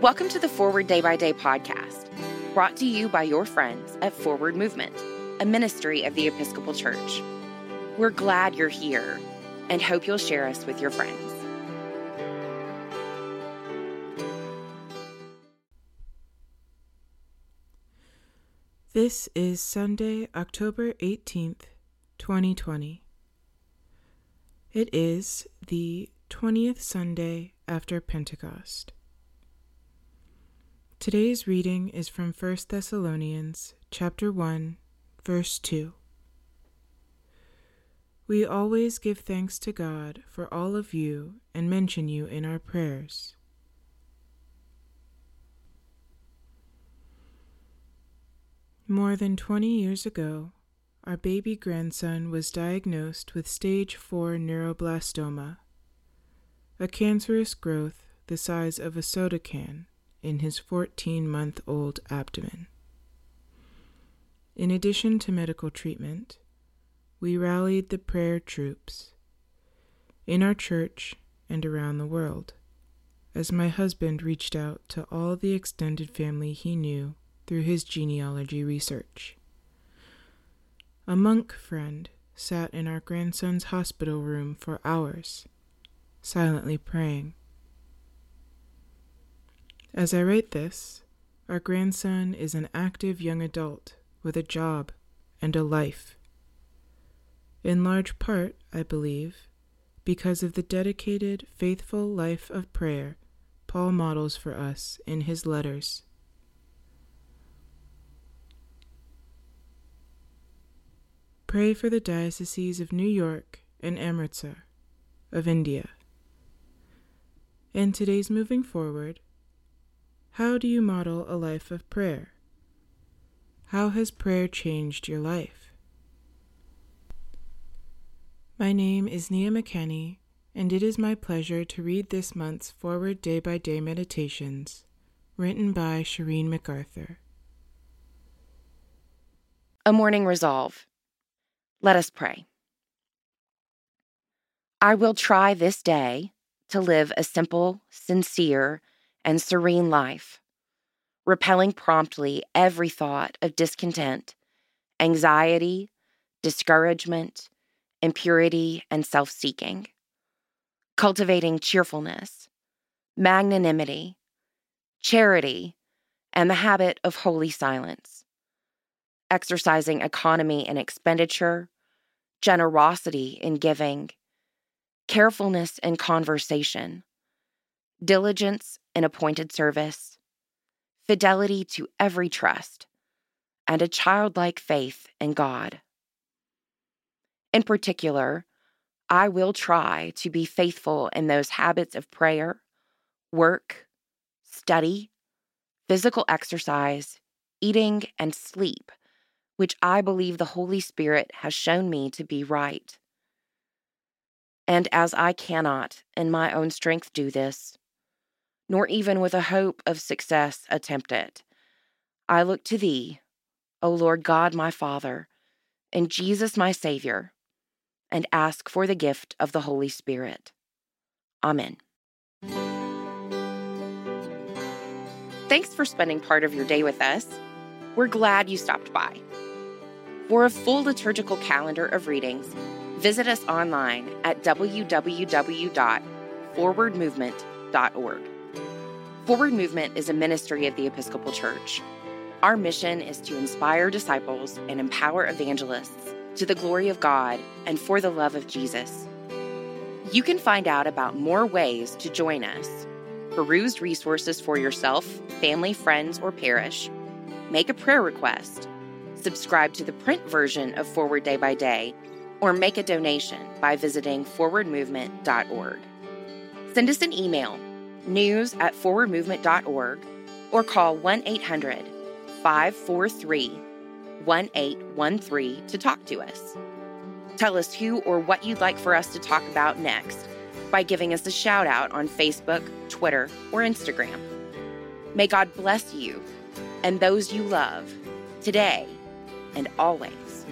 Welcome to the Forward Day by Day podcast, brought to you by your friends at Forward Movement, a ministry of the Episcopal Church. We're glad you're here and hope you'll share us with your friends. This is Sunday, October 18th, 2020. It is the 20th Sunday after Pentecost. Today's reading is from 1 Thessalonians chapter 1, verse 2. We always give thanks to God for all of you and mention you in our prayers. More than 20 years ago, our baby grandson was diagnosed with stage 4 neuroblastoma, a cancerous growth the size of a soda can in his 14 month old abdomen. In addition to medical treatment, we rallied the prayer troops in our church and around the world as my husband reached out to all the extended family he knew through his genealogy research. A monk friend sat in our grandson's hospital room for hours, silently praying. As I write this, our grandson is an active young adult with a job and a life. In large part, I believe, because of the dedicated, faithful life of prayer Paul models for us in his letters. Pray for the dioceses of New York and Amritsar of India. In today's moving forward, how do you model a life of prayer? How has prayer changed your life? My name is Nia McKenney, and it is my pleasure to read this month's Forward Day by Day Meditations, written by Shireen MacArthur. A morning resolve. Let us pray. I will try this day to live a simple, sincere, and serene life, repelling promptly every thought of discontent, anxiety, discouragement, impurity, and self seeking, cultivating cheerfulness, magnanimity, charity, and the habit of holy silence. Exercising economy in expenditure, generosity in giving, carefulness in conversation, diligence in appointed service, fidelity to every trust, and a childlike faith in God. In particular, I will try to be faithful in those habits of prayer, work, study, physical exercise, eating, and sleep which I believe the Holy Spirit has shown me to be right. And as I cannot in my own strength do this, nor even with a hope of success attempt it, I look to Thee, O Lord God my Father, and Jesus my Savior, and ask for the gift of the Holy Spirit. Amen. Thanks for spending part of your day with us. We're glad you stopped by. For a full liturgical calendar of readings, visit us online at www.forwardmovement.org. Forward Movement is a ministry of the Episcopal Church. Our mission is to inspire disciples and empower evangelists to the glory of God and for the love of Jesus. You can find out about more ways to join us, peruse resources for yourself, family, friends, or parish, make a prayer request, subscribe to the print version of Forward Day by Day, or make a donation by visiting forwardmovement.org. Send us an email, news at forwardmovement.org, or call 1 800 543 1813 to talk to us. Tell us who or what you'd like for us to talk about next by giving us a shout out on Facebook, Twitter, or Instagram. May God bless you and those you love today and always.